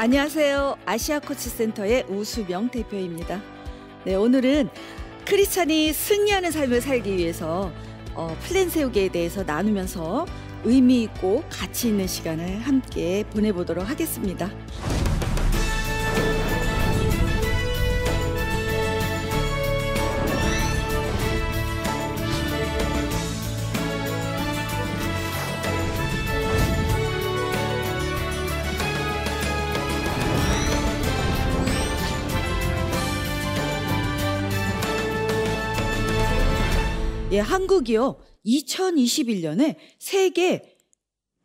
안녕하세요. 아시아 코치 센터의 우수명 대표입니다. 네, 오늘은 크리스찬이 승리하는 삶을 살기 위해서 어, 플랜 세우기에 대해서 나누면서 의미 있고 가치 있는 시간을 함께 보내보도록 하겠습니다. 한국이요. 2021년에 세계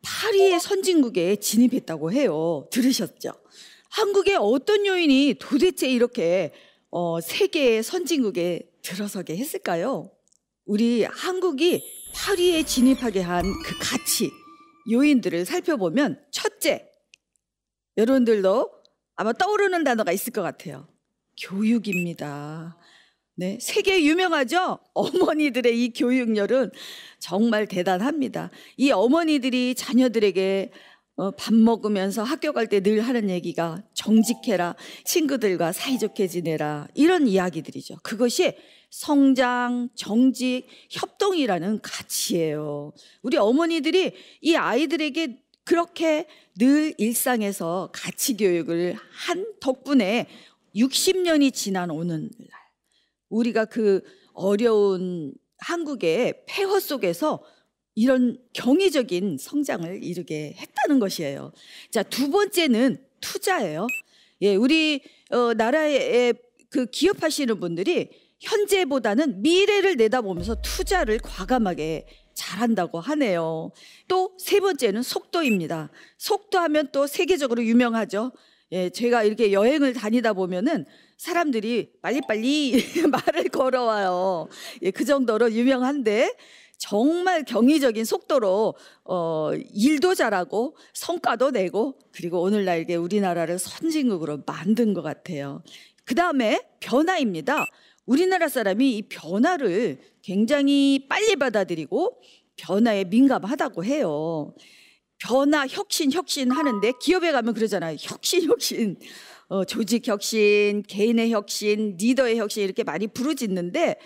8위의 선진국에 진입했다고 해요. 들으셨죠? 한국의 어떤 요인이 도대체 이렇게 어, 세계의 선진국에 들어서게 했을까요? 우리 한국이 8위에 진입하게 한 그 가치, 요인들을 살펴보면 첫째, 여러분들도 아마 떠오르는 단어가 있을 것 같아요. 교육입니다. 네, 세계 유명하죠? 어머니들의 이 교육열은 정말 대단합니다. 이 어머니들이 자녀들에게 어, 밥 먹으면서 학교 갈 때 늘 하는 얘기가 정직해라, 친구들과 사이좋게 지내라, 이런 이야기들이죠. 그것이 성장, 정직, 협동이라는 가치예요. 우리 어머니들이 이 아이들에게 그렇게 늘 일상에서 가치 교육을 한 덕분에 60년이 지난 오는 날, 우리가 그 어려운 한국의 폐허 속에서 이런 경이적인 성장을 이루게 했다는 것이에요. 자, 두 번째는 투자예요. 예, 우리 어, 나라의 그 기업하시는 분들이 현재보다는 미래를 내다보면서 투자를 과감하게 잘한다고 하네요. 또 세 번째는 속도입니다. 속도하면 또 세계적으로 유명하죠. 예, 제가 이렇게 여행을 다니다 보면은 사람들이 빨리빨리 말을 걸어와요. 예, 그 정도로 유명한데 정말 경이적인 속도로 어, 일도 잘하고 성과도 내고 그리고 오늘날 이게 우리나라를 선진국으로 만든 것 같아요. 그 다음에 변화입니다. 우리나라 사람이 이 변화를 굉장히 빨리 받아들이고 변화에 민감하다고 해요. 변화, 혁신, 혁신 하는데 기업에 가면 그러잖아요. 혁신, 혁신. 어, 조직 혁신, 개인의 혁신, 리더의 혁신 이렇게 많이 부르짖는데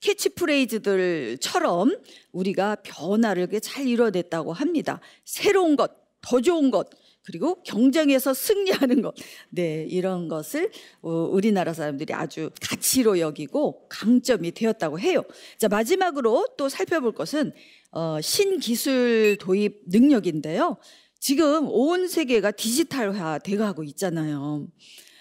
캐치프레이즈들처럼 우리가 변화를 잘 이뤄냈다고 합니다. 새로운 것, 더 좋은 것, 그리고 경쟁에서 승리하는 것. 네, 이런 것을 어, 우리나라 사람들이 아주 가치로 여기고 강점이 되었다고 해요. 자, 마지막으로 또 살펴볼 것은 어, 신기술 도입 능력인데요. 지금 온 세계가 디지털화 돼가고 있잖아요.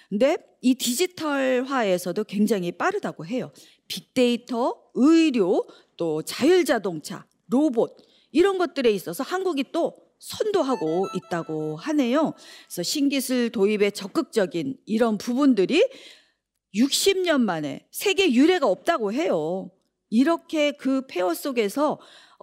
근데 이 디지털화에서도 굉장히 빠르다고 해요. 빅데이터, 의료, 또 자율자동차, 로봇 이런 것들에 있어서 한국이 또 선도하고 있다고 하네요. 그래서 신기술 도입에 적극적인 이런 부분들이 60년 만에 세계 유례가 없다고 해요. 이렇게 그 폐허 속에서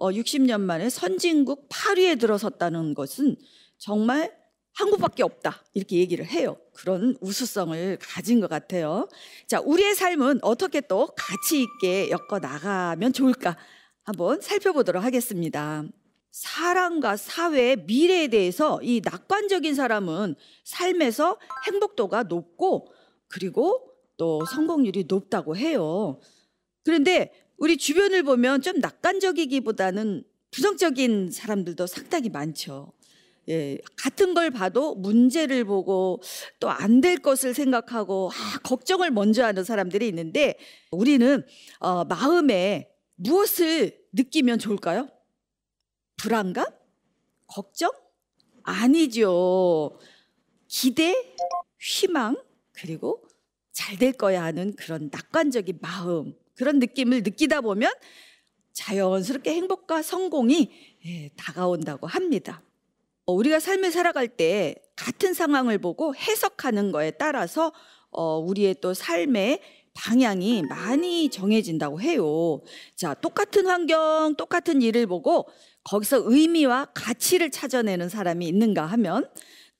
60년 어, 만에 선진국 8위에 들어섰다는 것은 정말 한국밖에 없다. 이렇게 얘기를 해요. 그런 우수성을 가진 것 같아요. 자, 우리의 삶은 어떻게 또 가치 있게 엮어 나가면 좋을까? 한번 살펴보도록 하겠습니다. 사람과 사회의 미래에 대해서 이 낙관적인 사람은 삶에서 행복도가 높고 그리고 또 성공률이 높다고 해요. 그런데 우리 주변을 보면 좀 낙관적이기보다는 부정적인 사람들도 상당히 많죠. 예, 같은 걸 봐도 문제를 보고 또 안 될 것을 생각하고 아, 걱정을 먼저 하는 사람들이 있는데 우리는 어, 마음에 무엇을 느끼면 좋을까요? 불안감? 걱정? 아니죠. 기대, 희망, 그리고 잘 될 거야 하는 그런 낙관적인 마음. 그런 느낌을 느끼다 보면 자연스럽게 행복과 성공이 예, 다가온다고 합니다. 어, 우리가 삶을 살아갈 때 같은 상황을 보고 해석하는 거에 따라서 어, 우리의 또 삶의 방향이 많이 정해진다고 해요. 자, 똑같은 환경, 똑같은 일을 보고 거기서 의미와 가치를 찾아내는 사람이 있는가 하면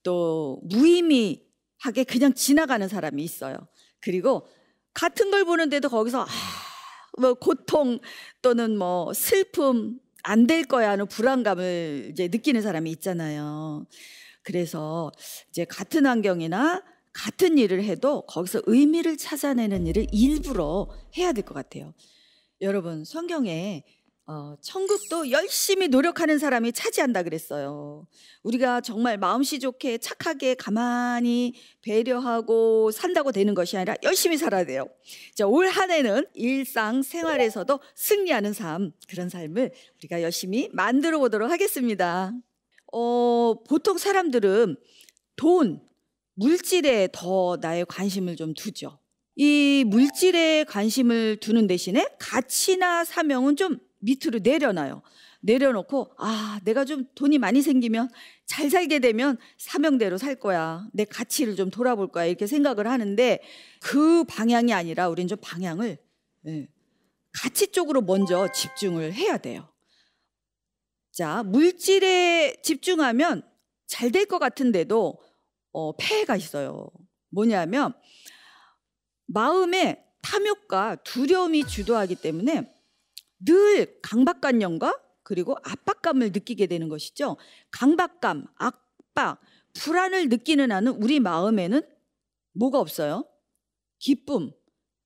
또 무의미하게 그냥 지나가는 사람이 있어요. 그리고 같은 걸 보는데도 거기서 아, 뭐 고통 또는 뭐 슬픔 안 될 거야 하는 불안감을 이제 느끼는 사람이 있잖아요. 그래서 이제 같은 환경이나 같은 일을 해도 거기서 의미를 찾아내는 일을 일부러 해야 될 것 같아요. 여러분 성경에 어, 천국도 열심히 노력하는 사람이 차지한다 그랬어요. 우리가 정말 마음씨 좋게 착하게 가만히 배려하고 산다고 되는 것이 아니라 열심히 살아야 돼요. 자, 올 한 해는 일상 생활에서도 승리하는 삶, 그런 삶을 우리가 열심히 만들어 보도록 하겠습니다. 어, 보통 사람들은 돈, 물질에 더 나의 관심을 좀 두죠. 이 물질에 관심을 두는 대신에 가치나 사명은 좀 밑으로 내려놔요. 내려놓고 아 내가 좀 돈이 많이 생기면 잘 살게 되면 사명대로 살 거야. 내 가치를 좀 돌아볼 거야. 이렇게 생각을 하는데 그 방향이 아니라 우리는 좀 방향을 예, 가치 쪽으로 먼저 집중을 해야 돼요. 자 물질에 집중하면 잘 될 것 같은데도 어, 폐해가 있어요. 뭐냐면 마음에 탐욕과 두려움이 주도하기 때문에 늘 강박관념과 그리고 압박감을 느끼게 되는 것이죠. 강박감, 압박, 불안을 느끼는 한은 우리 마음에는 뭐가 없어요? 기쁨,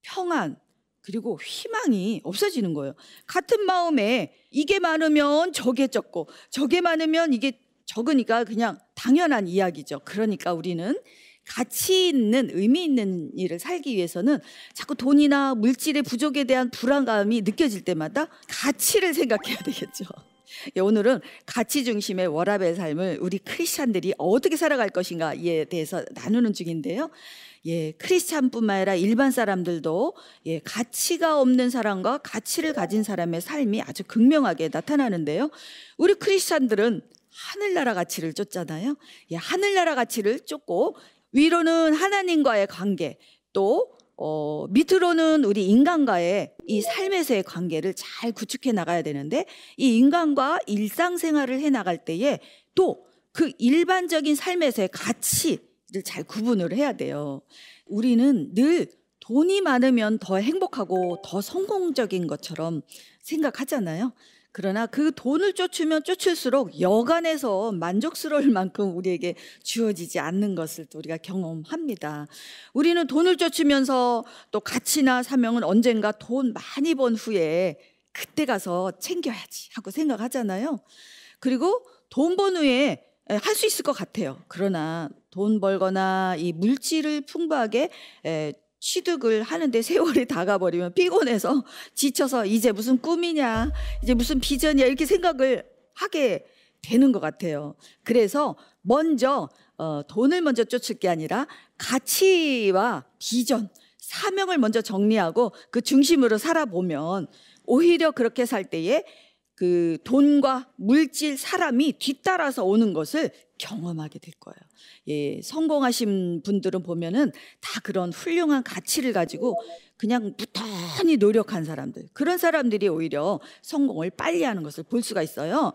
평안, 그리고 희망이 없어지는 거예요. 같은 마음에 이게 많으면 저게 적고 저게 많으면 이게 적으니까 그냥 당연한 이야기죠. 그러니까 우리는 가치 있는 의미 있는 일을 살기 위해서는 자꾸 돈이나 물질의 부족에 대한 불안감이 느껴질 때마다 가치를 생각해야 되겠죠. 예, 오늘은 가치 중심의 워라벨 삶을 우리 크리스찬들이 어떻게 살아갈 것인가에 대해서 나누는 중인데요. 예, 크리스찬뿐만 아니라 일반 사람들도 예, 가치가 없는 사람과 가치를 가진 사람의 삶이 아주 극명하게 나타나는데요. 우리 크리스찬들은 하늘나라 가치를 쫓잖아요. 예, 하늘나라 가치를 쫓고 위로는 하나님과의 관계, 또 어, 밑으로는 우리 인간과의 이 삶에서의 관계를 잘 구축해 나가야 되는데 이 인간과 일상생활을 해 나갈 때에 또 그 일반적인 삶에서의 가치를 잘 구분을 해야 돼요. 우리는 늘 돈이 많으면 더 행복하고 더 성공적인 것처럼 생각하잖아요. 그러나 그 돈을 쫓으면 쫓을수록 여간에서 만족스러울 만큼 우리에게 주어지지 않는 것을 또 우리가 경험합니다. 우리는 돈을 쫓으면서 또 가치나 사명은 언젠가 돈 많이 번 후에 그때 가서 챙겨야지 하고 생각하잖아요. 그리고 돈 번 후에 할 수 있을 것 같아요. 그러나 돈 벌거나 이 물질을 풍부하게 취득을 하는데 세월이 다가버리면 피곤해서 지쳐서 이제 무슨 꿈이냐, 이제 무슨 비전이야 이렇게 생각을 하게 되는 것 같아요. 그래서 먼저 어, 돈을 먼저 쫓을 게 아니라 가치와 비전, 사명을 먼저 정리하고 그 중심으로 살아보면 오히려 그렇게 살 때에 그 돈과 물질, 사람이 뒤따라서 오는 것을 경험하게 될 거예요. 예, 성공하신 분들은 보면은 다 그런 훌륭한 가치를 가지고 그냥 무던히 노력한 사람들. 그런 사람들이 오히려 성공을 빨리 하는 것을 볼 수가 있어요.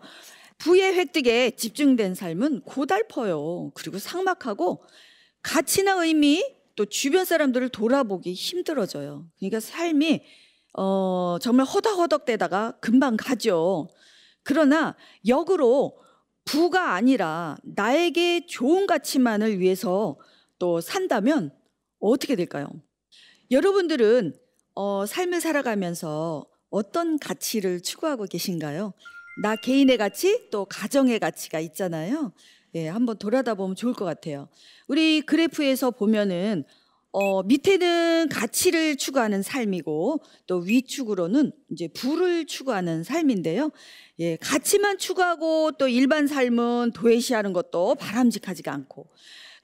부의 획득에 집중된 삶은 고달퍼요. 그리고 상막하고 가치나 의미 또 주변 사람들을 돌아보기 힘들어져요. 그러니까 삶이 어, 정말 허덕허덕대다가 금방 가죠. 그러나 역으로 부가 아니라 나에게 좋은 가치만을 위해서 또 산다면 어떻게 될까요? 여러분들은 어, 삶을 살아가면서 어떤 가치를 추구하고 계신가요? 나 개인의 가치 또 가정의 가치가 있잖아요. 예, 한번 돌아다 보면 좋을 것 같아요. 우리 그래프에서 보면은 어, 밑에는 가치를 추구하는 삶이고 또 위축으로는 이제 부를 추구하는 삶인데요. 예, 가치만 추구하고 또 일반 삶은 도외시하는 것도 바람직하지가 않고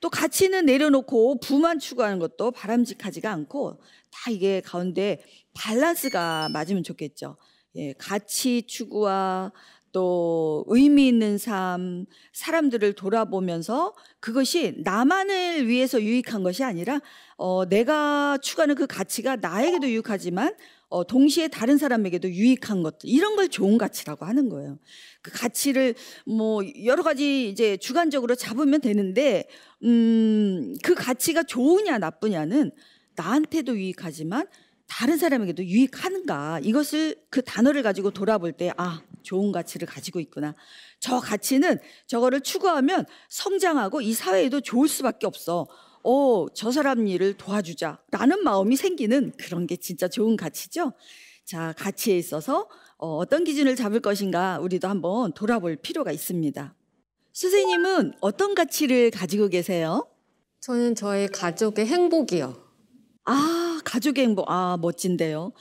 또 가치는 내려놓고 부만 추구하는 것도 바람직하지가 않고 다 이게 가운데 밸런스가 맞으면 좋겠죠. 예, 가치 추구와 또 의미 있는 삶, 사람들을 돌아보면서 그것이 나만을 위해서 유익한 것이 아니라 어, 내가 추구하는 그 가치가 나에게도 유익하지만 어, 동시에 다른 사람에게도 유익한 것들 이런 걸 좋은 가치라고 하는 거예요. 그 가치를 뭐 여러 가지 이제 주관적으로 잡으면 되는데 음, 그 가치가 좋으냐 나쁘냐는 나한테도 유익하지만 다른 사람에게도 유익하는가 이것을 그 단어를 가지고 돌아볼 때 아 좋은 가치를 가지고 있구나. 저 가치는 저거를 추구하면 성장하고 이 사회에도 좋을 수밖에 없어. 어, 저 사람 일을 도와주자. 라는 마음이 생기는 그런 게 진짜 좋은 가치죠. 자, 가치에 있어서 어, 어떤 기준을 잡을 것인가 우리도 한번 돌아볼 필요가 있습니다. 선생님은 어떤 가치를 가지고 계세요? 저는 저의 가족의 행복이요. 아, 가족의 행복. 아, 멋진데요.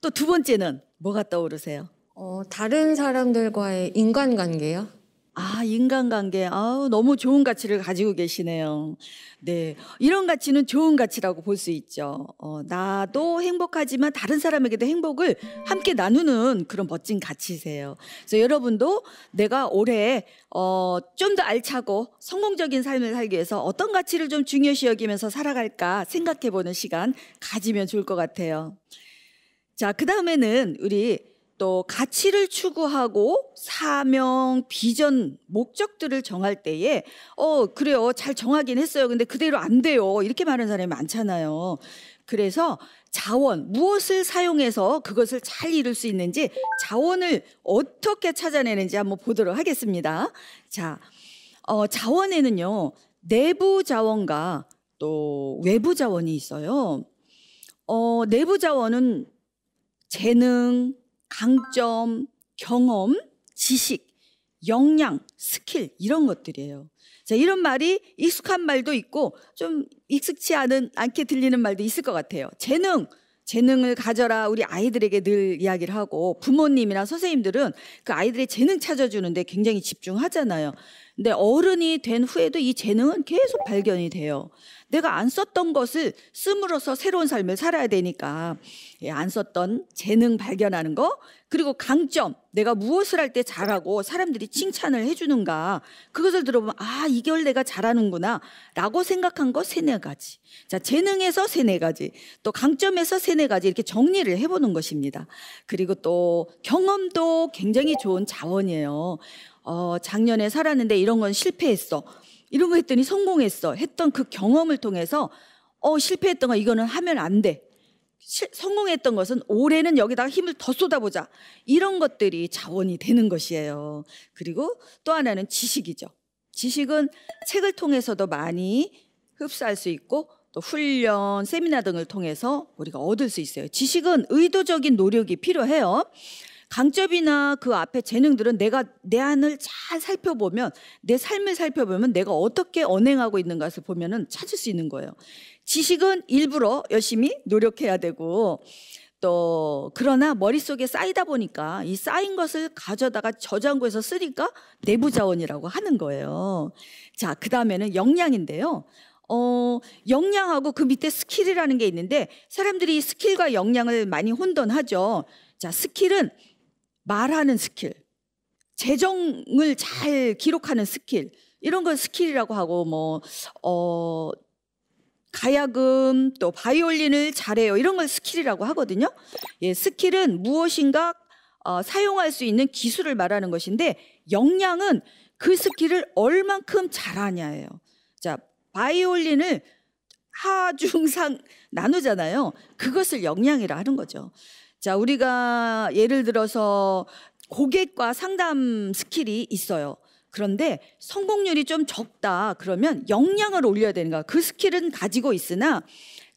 또 두 번째는 뭐가 떠오르세요? 어, 다른 사람들과의 인간관계요. 아, 인간관계. 아우, 너무 좋은 가치를 가지고 계시네요. 네. 이런 가치는 좋은 가치라고 볼 수 있죠. 어, 나도 행복하지만 다른 사람에게도 행복을 함께 나누는 그런 멋진 가치세요. 그래서 여러분도 내가 올해, 어, 좀 더 알차고 성공적인 삶을 살기 위해서 어떤 가치를 좀 중요시 여기면서 살아갈까 생각해 보는 시간 가지면 좋을 것 같아요. 자, 그 다음에는 우리 또 가치를 추구하고 사명, 비전, 목적들을 정할 때에 어, 그래요. 잘 정하긴 했어요. 근데 그대로 안 돼요. 이렇게 말하는 사람이 많잖아요. 그래서 자원, 무엇을 사용해서 그것을 잘 이룰 수 있는지 자원을 어떻게 찾아내는지 한번 보도록 하겠습니다. 자, 어, 자원에는요, 내부 자원과 또 외부 자원이 있어요. 어, 내부 자원은 재능, 강점, 경험, 지식, 역량, 스킬 이런 것들이에요. 자, 이런 말이 익숙한 말도 있고 좀 익숙치 않은 않게 들리는 말도 있을 것 같아요. 재능, 재능을 가져라 우리 아이들에게 늘 이야기를 하고 부모님이나 선생님들은 그 아이들의 재능 찾아주는데 굉장히 집중하잖아요. 근데 어른이 된 후에도 이 재능은 계속 발견이 돼요. 내가 안 썼던 것을 씀으로써 새로운 삶을 살아야 되니까. 예, 안 썼던 재능 발견하는 거 그리고 강점 내가 무엇을 할 때 잘하고 사람들이 칭찬을 해주는가. 그것을 들어보면 아 이걸 내가 잘하는구나 라고 생각한 거 세네 가지. 자 재능에서 세네 가지 또 강점에서 세네 가지 이렇게 정리를 해보는 것입니다. 그리고 또 경험도 굉장히 좋은 자원이에요 어, 작년에 살았는데 이런 건 실패했어 이런 거 했더니 성공했어. 했던 그 경험을 통해서 어 실패했던 거 이거는 하면 안 돼. 시, 성공했던 것은 올해는 여기다가 힘을 더 쏟아보자. 이런 것들이 자원이 되는 것이에요. 그리고 또 하나는 지식이죠. 지식은 책을 통해서도 많이 흡수할 수 있고 또 훈련, 세미나 등을 통해서 우리가 얻을 수 있어요. 지식은 의도적인 노력이 필요해요. 강점이나 그 앞에 재능들은 내가 내 안을 잘 살펴보면 내 삶을 살펴보면 내가 어떻게 언행하고 있는 것을 보면은 찾을 수 있는 거예요. 지식은 일부러 열심히 노력해야 되고 또 그러나 머릿속에 쌓이다 보니까 이 쌓인 것을 가져다가 저장고에서 쓰니까 내부 자원이라고 하는 거예요. 자, 그다음에는 역량인데요. 어, 역량하고 그 밑에 skill이라는 게 있는데 사람들이 skill과 역량을 많이 혼돈하죠. 자, 스킬은 말하는 스킬, 재정을 잘 기록하는 스킬, 이런 걸 스킬이라고 하고 뭐 어, 가야금 또 바이올린을 잘해요. 이런 걸 스킬이라고 하거든요. 예, 스킬은 무엇인가 어, 사용할 수 있는 기술을 말하는 것인데 역량은 그 스킬을 얼만큼 잘하냐예요. 자, 바이올린을 하중상 나누잖아요. 그것을 역량이라 하는 거죠. 자, 우리가 예를 들어서 고객과 상담 스킬이 있어요. 그런데 성공률이 좀 적다. 그러면 역량을 올려야 되는 거야. 그 스킬은 가지고 있으나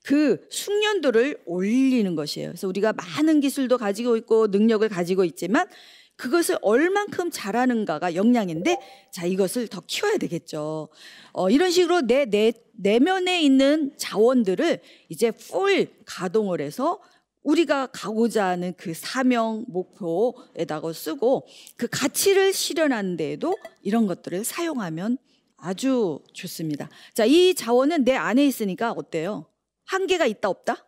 그 숙련도를 올리는 것이에요. 그래서 우리가 많은 기술도 가지고 있고 능력을 가지고 있지만 그것을 얼만큼 잘하는가가 역량인데 자 이것을 더 키워야 되겠죠. 어, 이런 식으로 내, 내 내면에 있는 자원들을 이제 풀 가동을 해서 우리가 가고자 하는 그 사명 목표에다가 쓰고 그 가치를 실현하는 데에도 이런 것들을 사용하면 아주 좋습니다. 자, 이 자원은 내 안에 있으니까 어때요? 한계가 있다 없다?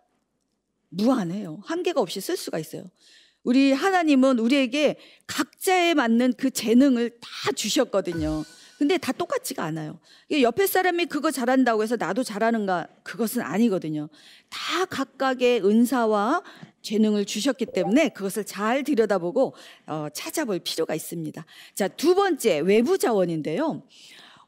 무한해요. 한계가 없이 쓸 수가 있어요. 우리 하나님은 우리에게 각자에 맞는 그 재능을 다 주셨거든요. 근데 다 똑같지가 않아요. 옆에 사람이 그거 잘한다고 해서 나도 잘하는가 그것은 아니거든요. 다 각각의 은사와 재능을 주셨기 때문에 그것을 잘 들여다보고 어, 찾아볼 필요가 있습니다. 자, 두 번째 외부 자원인데요.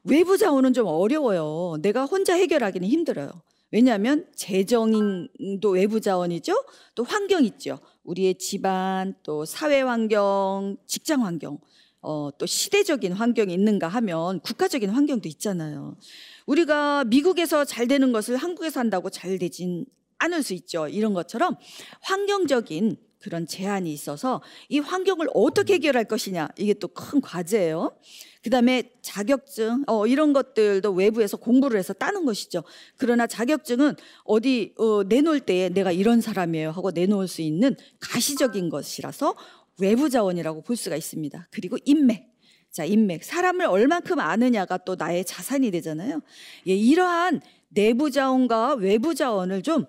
외부 자원은 좀 어려워요. 내가 혼자 해결하기는 힘들어요. 왜냐하면 재정도 외부 자원이죠. 또 환경 있죠. 우리의 집안, 또 사회 환경, 직장 환경, 어, 또 시대적인 환경이 있는가 하면 국가적인 환경도 있잖아요. 우리가 미국에서 잘 되는 것을 한국에서 한다고 잘 되진 않을 수 있죠. 이런 것처럼 환경적인 그런 제한이 있어서 이 환경을 어떻게 해결할 것이냐 이게 또 큰 과제예요. 그다음에 자격증 어, 이런 것들도 외부에서 공부를 해서 따는 것이죠. 그러나 자격증은 어디 어, 내놓을 때에 내가 이런 사람이에요 하고 내놓을 수 있는 가시적인 것이라서 외부 자원이라고 볼 수가 있습니다. 그리고 인맥. 자, 인맥. 사람을 얼만큼 아느냐가 또 나의 자산이 되잖아요. 예, 이러한 내부 자원과 외부 자원을 좀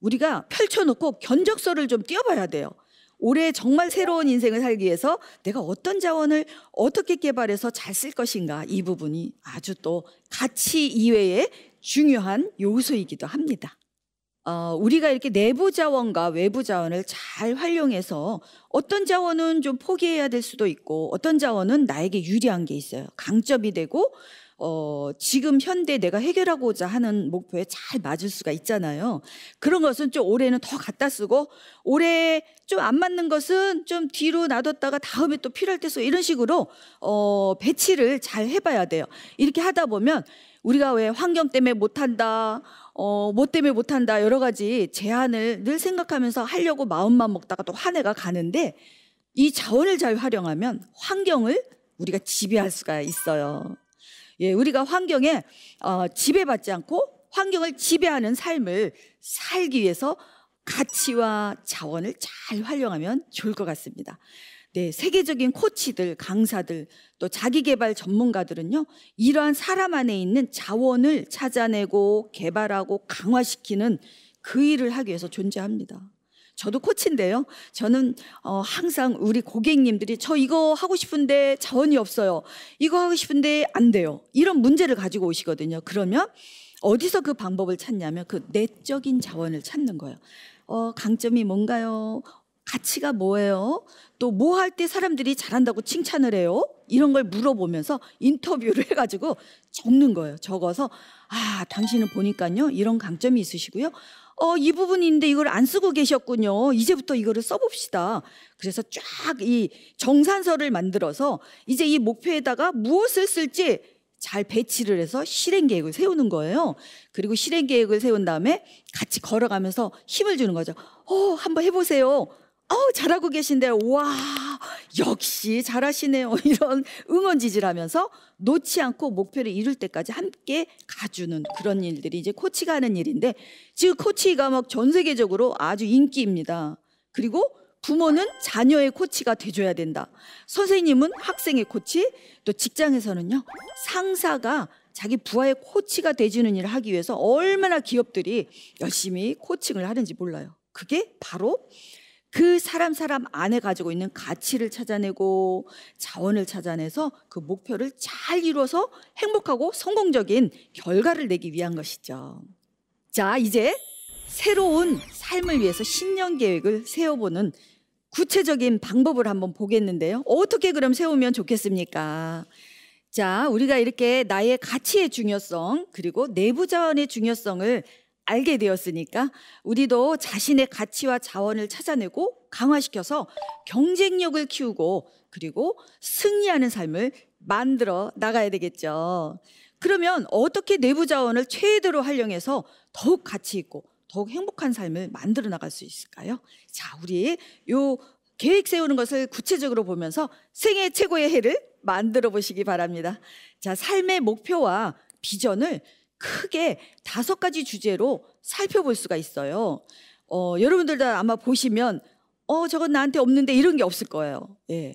우리가 펼쳐놓고 견적서를 좀 띄워봐야 돼요. 올해 정말 새로운 인생을 살기 위해서 내가 어떤 자원을 어떻게 개발해서 잘 쓸 것인가 이 부분이 아주 또 가치 이외의 중요한 요소이기도 합니다. 어, 우리가 이렇게 내부 자원과 외부 자원을 잘 활용해서 어떤 자원은 좀 포기해야 될 수도 있고 어떤 자원은 나에게 유리한 게 있어요. 강점이 되고 어, 지금 현대 내가 해결하고자 하는 목표에 잘 맞을 수가 있잖아요. 그런 것은 좀 올해는 더 갖다 쓰고 올해 좀 안 맞는 것은 좀 뒤로 놔뒀다가 다음에 또 필요할 때 쓰고 이런 식으로 어, 배치를 잘 해봐야 돼요. 이렇게 하다 보면 우리가 왜 환경 때문에 못한다, 어, 뭐 때문에 못한다 여러 가지 제한을 늘 생각하면서 하려고 마음만 먹다가 또한 해가 가는데 이 자원을 잘 활용하면 환경을 우리가 지배할 수가 있어요. 예, 우리가 환경에 어, 지배받지 않고 환경을 지배하는 삶을 살기 위해서 가치와 자원을 잘 활용하면 좋을 것 같습니다. 네, 세계적인 코치들, 강사들, 또 자기개발 전문가들은요, 이러한 사람 안에 있는 자원을 찾아내고 개발하고 강화시키는 그 일을 하기 위해서 존재합니다. 저도 코치인데요. 저는 어, 항상 우리 고객님들이 저 이거 하고 싶은데 자원이 없어요. 이거 하고 싶은데 안 돼요. 이런 문제를 가지고 오시거든요. 그러면 어디서 그 방법을 찾냐면 그 내적인 자원을 찾는 거예요. 어, 강점이 뭔가요? 가치가 뭐예요? 또 뭐 할 때 사람들이 잘한다고 칭찬을 해요? 이런 걸 물어보면서 인터뷰를 해가지고 적는 거예요. 적어서 아 당신은 보니까요 이런 강점이 있으시고요. 어, 이 부분인데 이걸 안 쓰고 계셨군요. 이제부터 이거를 써봅시다. 그래서 쫙 이 정산서를 만들어서 이제 이 목표에다가 무엇을 쓸지 잘 배치를 해서 실행 계획을 세우는 거예요. 그리고 실행 계획을 세운 다음에 같이 걸어가면서 힘을 주는 거죠. 어, 한번 해보세요. 어, 잘하고 계신데요. 와, 역시 잘하시네요. 이런 응원 지지하면서 놓지 않고 목표를 이룰 때까지 함께 가주는 그런 일들이 이제 코치가 하는 일인데 지금 코치가 막 전 세계적으로 아주 인기입니다. 그리고 부모는 자녀의 코치가 돼줘야 된다. 선생님은 학생의 코치, 또 직장에서는요, 상사가 자기 부하의 코치가 돼주는 일을 하기 위해서 얼마나 기업들이 열심히 코칭을 하는지 몰라요. 그게 바로 그 사람 사람 안에 가지고 있는 가치를 찾아내고 자원을 찾아내서 그 목표를 잘 이루어서 행복하고 성공적인 결과를 내기 위한 것이죠. 자, 이제 새로운 삶을 위해서 신년 계획을 세워보는 구체적인 방법을 한번 보겠는데요. 어떻게 그럼 세우면 좋겠습니까? 자, 우리가 이렇게 나의 가치의 중요성, 그리고 내부 자원의 중요성을 알게 되었으니까 우리도 자신의 가치와 자원을 찾아내고 강화시켜서 경쟁력을 키우고 그리고 승리하는 삶을 만들어 나가야 되겠죠. 그러면 어떻게 내부 자원을 최대로 활용해서 더욱 가치 있고 더욱 행복한 삶을 만들어 나갈 수 있을까요? 자, 우리 요 계획 세우는 것을 구체적으로 보면서 생애 최고의 해를 만들어 보시기 바랍니다. 자, 삶의 목표와 비전을 크게 다섯 가지 주제로 살펴볼 수가 있어요. 어, 여러분들 다 아마 보시면 어, 저건 나한테 없는데 이런 게 없을 거예요. 예.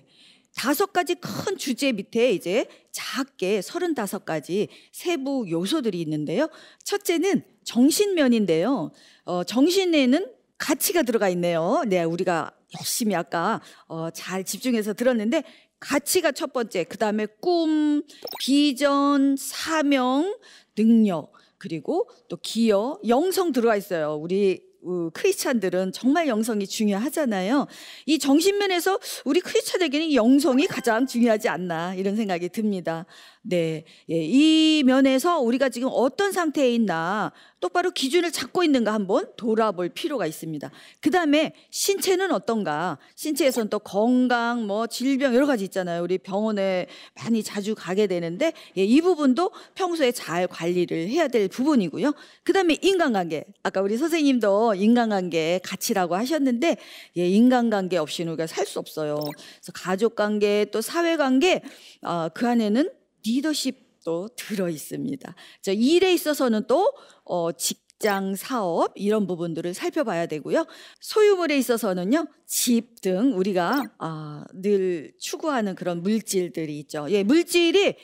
다섯 가지 큰 주제 밑에 이제 작게 서른다섯 가지 세부 요소들이 있는데요. 첫째는 정신면인데요. 어, 정신에는 가치가 들어가 있네요. 네, 우리가 열심히 아까 어, 잘 집중해서 들었는데 가치가 첫 번째, 그 다음에 꿈, 비전, 사명, 능력, 그리고 또 기여, 영성 들어가 있어요. 우리 어, 크리스찬들은 정말 영성이 중요하잖아요. 이 정신면에서 우리 크리스찬에게는 영성이 가장 중요하지 않나 이런 생각이 듭니다. 네, 예, 이 면에서 우리가 지금 어떤 상태에 있나 똑바로 기준을 잡고 있는가 한번 돌아볼 필요가 있습니다. 그 다음에 신체는 어떤가? 신체에선 또 건강, 뭐 질병 여러 가지 있잖아요. 우리 병원에 많이 자주 가게 되는데 예, 이 부분도 평소에 잘 관리를 해야 될 부분이고요. 그 다음에 인간관계. 아까 우리 선생님도 인간관계 가치라고 하셨는데 예, 인간관계 없이는 우리가 살 수 없어요. 그래서 가족관계 또 사회관계 어, 그 안에는 리더십도 들어 있습니다. 자, 일에 있어서는 또 어, 직장 사업 이런 부분들을 살펴봐야 되고요. 소유물에 있어서는요 집 등 우리가 아, 늘 추구하는 그런 물질들이 있죠. 예, 물질이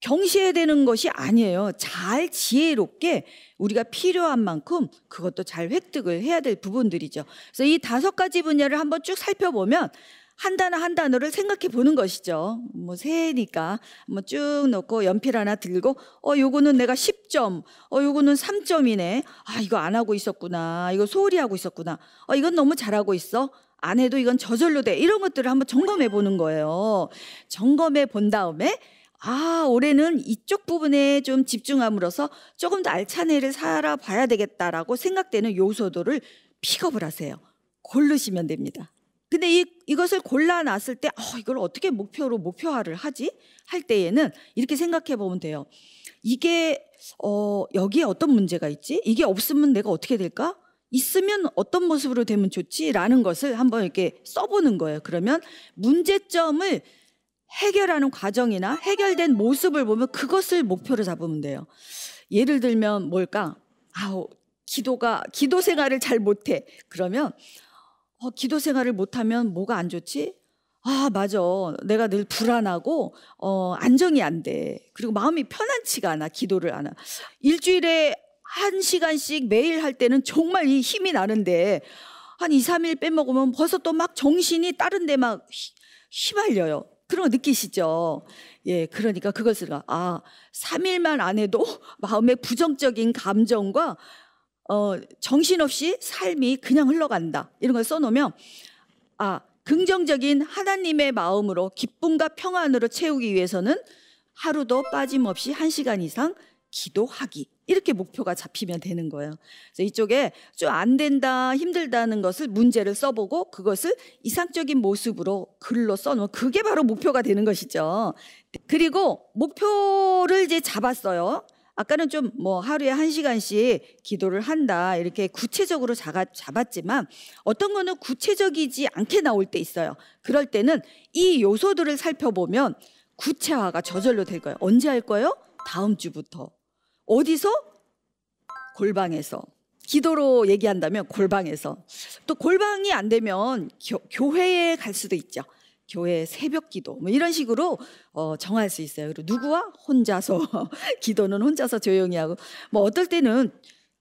경시해되는 것이 아니에요. 잘 지혜롭게 우리가 필요한 만큼 그것도 잘 획득을 해야 될 부분들이죠. 그래서 이 다섯 가지 분야를 한번 쭉 살펴보면 한 단어 한 단어를 생각해 보는 것이죠. 뭐 새해니까 한번 쭉 놓고 연필 하나 들고 어 요거는 내가 10점. 어 요거는 3점이네. 아 이거 안 하고 있었구나. 이거 소홀히 하고 있었구나. 어 이건 너무 잘하고 있어. 안 해도 이건 저절로 돼. 이런 것들을 한번 점검해 보는 거예요. 점검해 본 다음에 아, 올해는 이쪽 부분에 좀 집중함으로써 조금 더 알찬 해를 살아봐야 되겠다라고 생각되는 요소들을 픽업을 하세요. 고르시면 됩니다. 근데 이, 이것을 골라놨을 때, 어, 이걸 어떻게 목표로 목표화를 하지? 할 때에는 이렇게 생각해 보면 돼요. 이게, 어, 여기에 어떤 문제가 있지? 이게 없으면 내가 어떻게 될까? 있으면 어떤 모습으로 되면 좋지? 라는 것을 한번 이렇게 써보는 거예요. 그러면 문제점을 해결하는 과정이나 해결된 모습을 보면 그것을 목표로 잡으면 돼요. 예를 들면 뭘까? 아우, 기도가, 기도 생활을 잘 못해. 그러면, 어, 기도 생활을 못하면 뭐가 안 좋지? 아, 맞아. 내가 늘 불안하고, 어, 안정이 안 돼. 그리고 마음이 편안치가 않아. 기도를 안 하. 일주일에 한 시간씩 매일 할 때는 정말 이 힘이 나는데, 한 2, 3일 빼먹으면 벌써 또 막 정신이 다른 데 막 휘말려요. 그런 거 느끼시죠? 예, 그러니까 그것을, 아, 3일만 안 해도 마음의 부정적인 감정과 어, 정신없이 삶이 그냥 흘러간다. 이런 걸 써놓으면, 아, 긍정적인 하나님의 마음으로 기쁨과 평안으로 채우기 위해서는 하루도 빠짐없이 한 시간 이상 기도하기. 이렇게 목표가 잡히면 되는 거예요. 그래서 이쪽에 좀 안 된다, 힘들다는 것을 문제를 써보고 그것을 이상적인 모습으로 글로 써놓으면 그게 바로 목표가 되는 것이죠. 그리고 목표를 이제 잡았어요. 아까는 좀 뭐 하루에 한 시간씩 기도를 한다 이렇게 구체적으로 잡았지만 어떤 거는 구체적이지 않게 나올 때 있어요. 그럴 때는 이 요소들을 살펴보면 구체화가 저절로 될 거예요. 언제 할 거예요? 다음 주부터. 어디서? 골방에서. 기도로 얘기한다면 골방에서. 또 골방이 안 되면 교, 회에 갈 수도 있죠. 교회 새벽 기도 뭐 이런 식으로 어, 정할 수 있어요. 그리고 누구와 혼자서 기도는 혼자서 조용히 하고 뭐 어떨 때는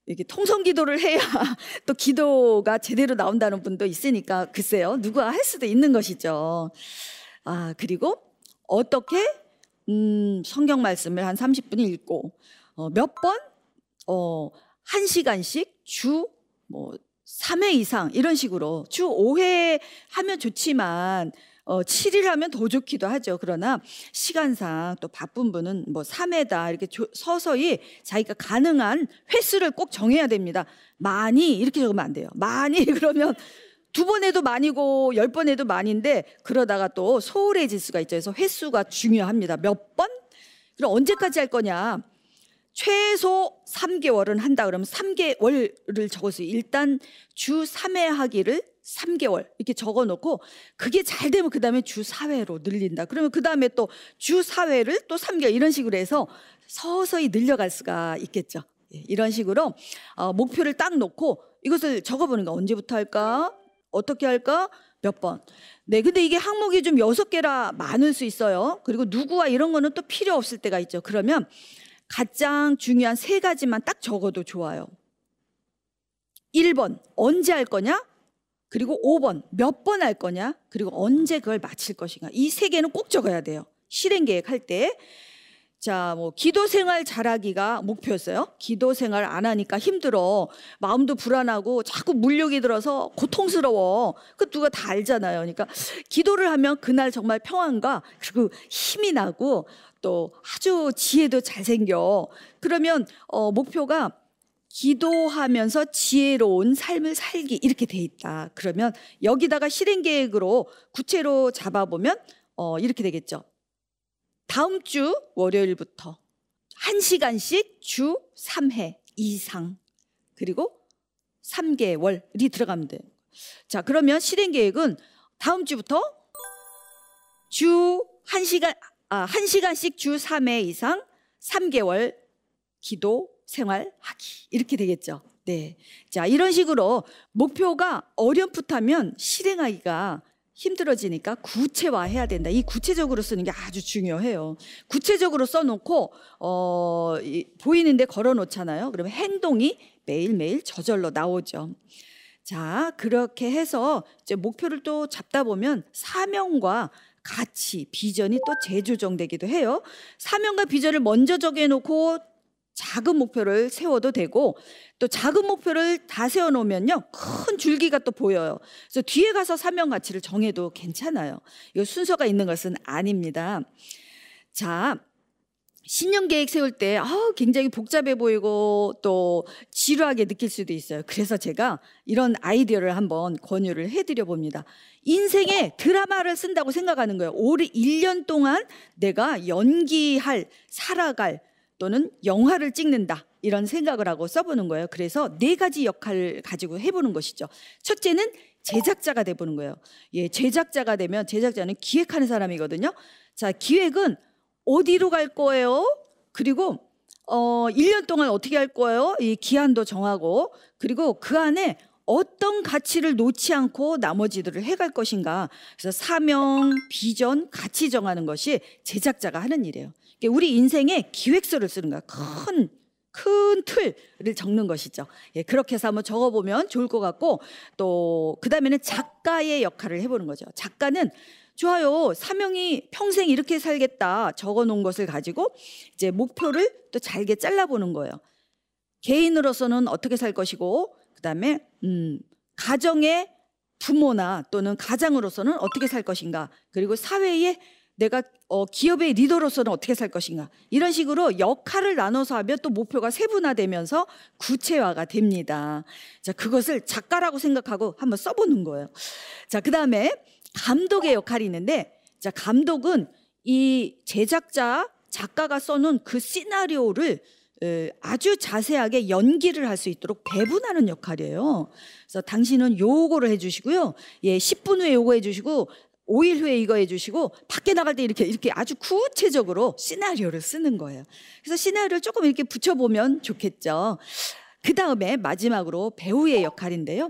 이렇게 통성 기도를 해야 또 기도가 제대로 나온다는 분도 있으니까 글쎄요 누구와 할 수도 있는 것이죠. 아 그리고 어떻게 음, 성경 말씀을 한 30분 읽고 어, 몇 번? 어, 한 시간씩 주, 뭐, 3회 이상 이런 식으로 주 5회 하면 좋지만 어, 7일 하면 더 좋기도 하죠. 그러나 시간상 또 바쁜 분은 뭐 3회다 이렇게 조, 서서히 자기가 가능한 횟수를 꼭 정해야 됩니다. 많이 이렇게 적으면 안 돼요. 많이 그러면 두 번 해도 많이고 열 번 해도 많인데 그러다가 또 소홀해질 수가 있죠. 그래서 횟수가 중요합니다. 몇 번? 그럼 언제까지 할 거냐? 최소 3개월은 한다 그러면 3개월을 적었어요. 일단 주 3회 하기를 3개월 이렇게 적어 놓고 그게 잘 되면 그다음에 주 4회로 늘린다. 그러면 그다음에 또 주 4회를 또 3개월 이런 식으로 해서 서서히 늘려갈 수가 있겠죠. 예, 이런 식으로 어, 목표를 딱 놓고 이것을 적어보는 거 언제부터 할까? 어떻게 할까? 몇 번. 네, 근데 이게 항목이 좀 여섯 개라 많을 수 있어요. 그리고 누구와 이런 거는 또 필요 없을 때가 있죠. 그러면 가장 중요한 세 가지만 딱 적어도 좋아요. 1번, 언제 할 거냐? 그리고 5번, 몇 번 할 거냐? 그리고 언제 그걸 마칠 것인가? 이 세 개는 꼭 적어야 돼요. 실행 계획 할 때. 자, 뭐 기도 생활 잘하기가 목표였어요. 기도 생활 안 하니까 힘들어. 마음도 불안하고 자꾸 물욕이 들어서 고통스러워. 그 누가 다 알잖아요. 그러니까 기도를 하면 그날 정말 평안과 그리고 힘이 나고 또 아주 지혜도 잘 생겨. 그러면 어 목표가 기도하면서 지혜로운 삶을 살기 이렇게 돼 있다. 그러면 여기다가 실행 계획으로 구체로 잡아보면 어 이렇게 되겠죠. 다음 주 월요일부터 1시간씩 주 3회 이상 그리고 3개월이 들어가면 돼요. 자, 그러면 실행 계획은 다음 주부터 주 1시간 아, 1시간씩 주 3회 이상 3개월 기도 생활하기. 이렇게 되겠죠. 네. 자, 이런 식으로 목표가 어렴풋하면 실행하기가 힘들어지니까 구체화해야 된다. 이 구체적으로 쓰는 게 아주 중요해요. 구체적으로 써놓고 어, 이, 보이는데 걸어놓잖아요. 그러면 행동이 매일매일 저절로 나오죠. 자, 그렇게 해서 이제 목표를 또 잡다 보면 사명과 가치, 비전이 또 재조정되기도 해요. 사명과 비전을 먼저 정해놓고 작은 목표를 세워도 되고 또 작은 목표를 다 세워놓으면요 큰 줄기가 또 보여요. 그래서 뒤에 가서 사명 가치를 정해도 괜찮아요. 이 순서가 있는 것은 아닙니다. 자. 신년 계획 세울 때 아, 굉장히 복잡해 보이고 또 지루하게 느낄 수도 있어요. 그래서 제가 이런 아이디어를 한번 권유를 해드려 봅니다. 인생에 드라마를 쓴다고 생각하는 거예요. 올해 1년 동안 내가 연기할, 살아갈 또는 영화를 찍는다. 이런 생각을 하고 써보는 거예요. 그래서 네 가지 역할을 가지고 해보는 것이죠. 첫째는 제작자가 돼보는 거예요. 예, 제작자가 되면 제작자는 기획하는 사람이거든요. 자, 기획은 어디로 갈 거예요? 그리고 어 1년 동안 어떻게 할 거예요? 이 기한도 정하고 그리고 그 안에 어떤 가치를 놓지 않고 나머지들을 해갈 것인가. 그래서 사명, 비전, 가치 정하는 것이 제작자가 하는 일이에요. 우리 인생에 기획서를 쓰는 거야. 큰, 큰 틀을 적는 것이죠. 예, 그렇게 해서 한번 적어보면 좋을 것 같고 또 그 다음에는 작가의 역할을 해보는 거죠. 작가는 좋아요. 사명이 평생 이렇게 살겠다 적어 놓은 것을 가지고 이제 목표를 또 잘게 잘라보는 거예요. 개인으로서는 어떻게 살 것이고 그 다음에 음, 가정의 부모나 또는 가장으로서는 어떻게 살 것인가 그리고 사회에 내가 어, 기업의 리더로서는 어떻게 살 것인가 이런 식으로 역할을 나눠서 하면 또 목표가 세분화되면서 구체화가 됩니다. 자 그것을 작가라고 생각하고 한번 써보는 거예요. 자 그 다음에 감독의 역할이 있는데 자 감독은 이 제작자 작가가 써놓은 그 시나리오를 아주 자세하게 연기를 할 수 있도록 배분하는 역할이에요. 그래서 당신은 요거를 해주시고요. 예, 10분 후에 요거 해주시고 5일 후에 이거 해주시고 밖에 나갈 때 이렇게 이렇게 아주 구체적으로 시나리오를 쓰는 거예요. 그래서 시나리오를 조금 이렇게 붙여보면 좋겠죠. 그 다음에 마지막으로 배우의 역할인데요.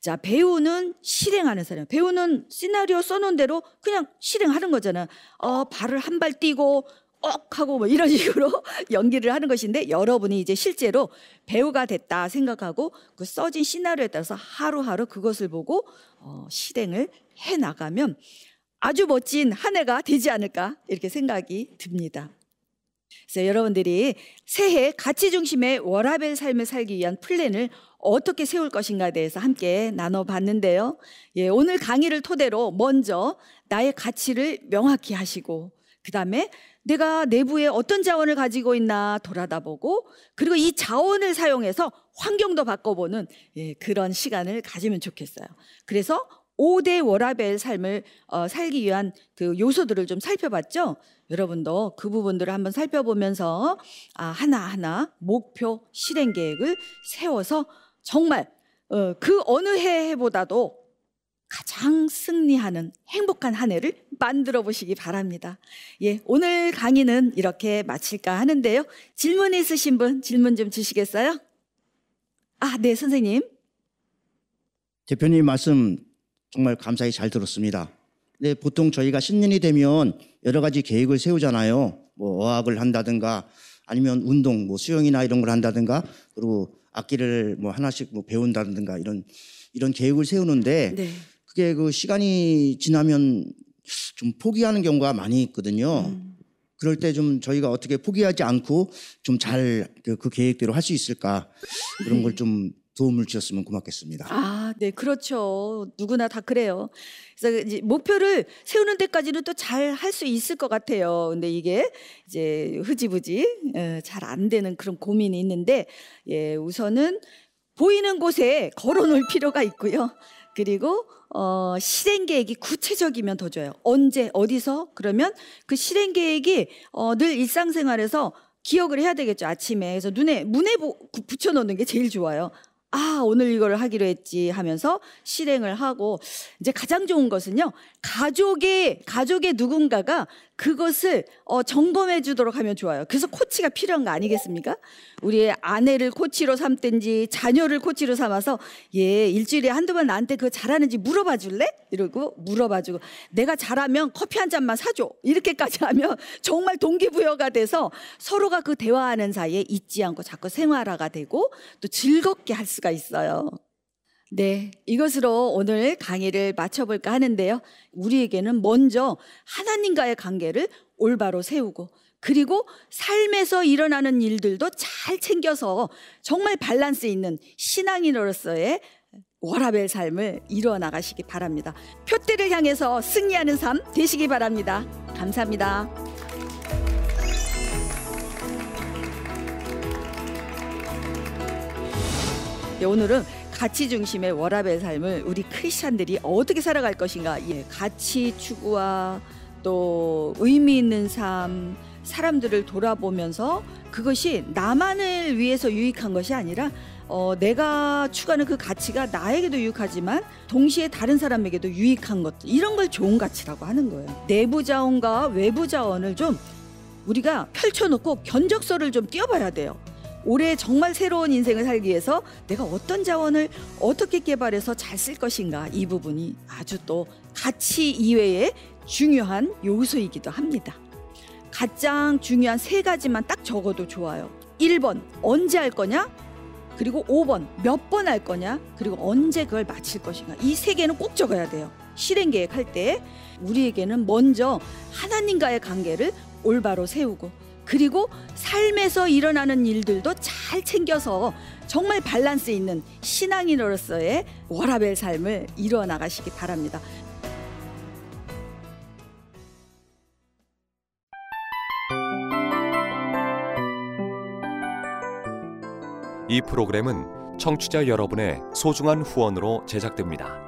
자, 배우는 실행하는 사람. 배우는 시나리오 써놓은 대로 그냥 실행하는 거잖아요. 어, 발을 한 발 뛰고 억 하고 뭐 이런 식으로 연기를 하는 것인데 여러분이 이제 실제로 배우가 됐다 생각하고 그 써진 시나리오에 따라서 하루하루 그것을 보고 어, 실행을 해 나가면 아주 멋진 한 해가 되지 않을까 이렇게 생각이 듭니다. 그래서 여러분들이 새해 가치 중심의 워라벨 삶을 살기 위한 플랜을 어떻게 세울 것인가에 대해서 함께 나눠봤는데요. 예, 오늘 강의를 토대로 먼저 나의 가치를 명확히 하시고 그 다음에 내가 내부에 어떤 자원을 가지고 있나 돌아다 보고 그리고 이 자원을 사용해서 환경도 바꿔보는 예, 그런 시간을 가지면 좋겠어요. 그래서 5대 워라벨 삶을 어, 살기 위한 그 요소들을 좀 살펴봤죠. 여러분도 그 부분들을 한번 살펴보면서 아, 하나하나 목표 실행 계획을 세워서 정말 어, 그 어느 해보다도 가장 승리하는 행복한 한 해를 만들어 보시기 바랍니다. 예, 오늘 강의는 이렇게 마칠까 하는데요. 질문 있으신 분 질문 좀 주시겠어요? 아, 네, 선생님. 대표님 말씀 정말 감사히 잘 들었습니다. 네, 보통 저희가 신년이 되면 여러 가지 계획을 세우잖아요. 뭐 어학을 한다든가 아니면 운동, 뭐 수영이나 이런 걸 한다든가 그리고 악기를 뭐 하나씩 뭐 배운다든가 이런 이런 계획을 세우는데 네. 그게 그 시간이 지나면 좀 포기하는 경우가 많이 있거든요. 음. 그럴 때 좀 저희가 어떻게 포기하지 않고 좀 잘 그 계획대로 할 수 있을까 그런 걸좀 도움을 주셨으면 고맙겠습니다. 아, 네, 그렇죠. 누구나 다 그래요. 그래서 이제 목표를 세우는 데까지는 또 잘 할 수 있을 것 같아요. 근데 이게 이제 흐지부지 잘 안 되는 그런 고민이 있는데, 예, 우선은 보이는 곳에 걸어놓을 필요가 있고요. 그리고 어, 실행 계획이 구체적이면 더 좋아요. 언제 어디서 그러면 그 실행 계획이 어, 늘 일상생활에서 기억을 해야 되겠죠. 아침에 그래서 눈에 문에 붙여놓는 게 제일 좋아요. 아, 오늘 이걸 하기로 했지 하면서 실행을 하고 이제 가장 좋은 것은요. 가족의 가족의 누군가가 그것을 어, 점검해 주도록 하면 좋아요. 그래서 코치가 필요한 거 아니겠습니까? 우리의 아내를 코치로 삼든지 자녀를 코치로 삼아서 예, 일주일에 한두 번 나한테 그거 잘하는지 물어봐 줄래? 이러고 물어봐 주고 내가 잘하면 커피 한 잔만 사줘. 이렇게까지 하면 정말 동기부여가 돼서 서로가 그 대화하는 사이에 잊지 않고 자꾸 생활화가 되고 또 즐겁게 할 수가 있어요. 네, 이것으로 오늘 강의를 마쳐볼까 하는데요. 우리에게는 먼저 하나님과의 관계를 올바로 세우고 그리고 삶에서 일어나는 일들도 잘 챙겨서 정말 밸런스 있는 신앙인으로서의 워라벨 삶을 이루어 나가시기 바랍니다. 표대를 향해서 승리하는 삶 되시기 바랍니다. 감사합니다. 네, 오늘은 가치 중심의 워라벨 삶을 우리 크리스찬들이 어떻게 살아갈 것인가 예, 가치 추구와 또 의미 있는 삶 사람들을 돌아보면서 그것이 나만을 위해서 유익한 것이 아니라 어, 내가 추구하는 그 가치가 나에게도 유익하지만 동시에 다른 사람에게도 유익한 것 이런 걸 좋은 가치라고 하는 거예요. 내부 자원과 외부 자원을 좀 우리가 펼쳐놓고 견적서를 좀 띄워봐야 돼요. 올해 정말 새로운 인생을 살기 위해서 내가 어떤 자원을 어떻게 개발해서 잘 쓸 것인가 이 부분이 아주 또 가치 이외의 중요한 요소이기도 합니다. 가장 중요한 세 가지만 딱 적어도 좋아요. 1번 언제 할 거냐? 그리고 5번 몇 번 할 거냐? 그리고 언제 그걸 마칠 것인가? 이 세 개는 꼭 적어야 돼요. 실행 계획할 때 우리에게는 먼저 하나님과의 관계를 올바로 세우고 그리고 삶에서 일어나는 일들도 잘 챙겨서 정말 밸런스 있는 신앙인으로서의 워라벨 삶을 이루어 나가시기 바랍니다. 이 프로그램은 청취자 여러분의 소중한 후원으로 제작됩니다.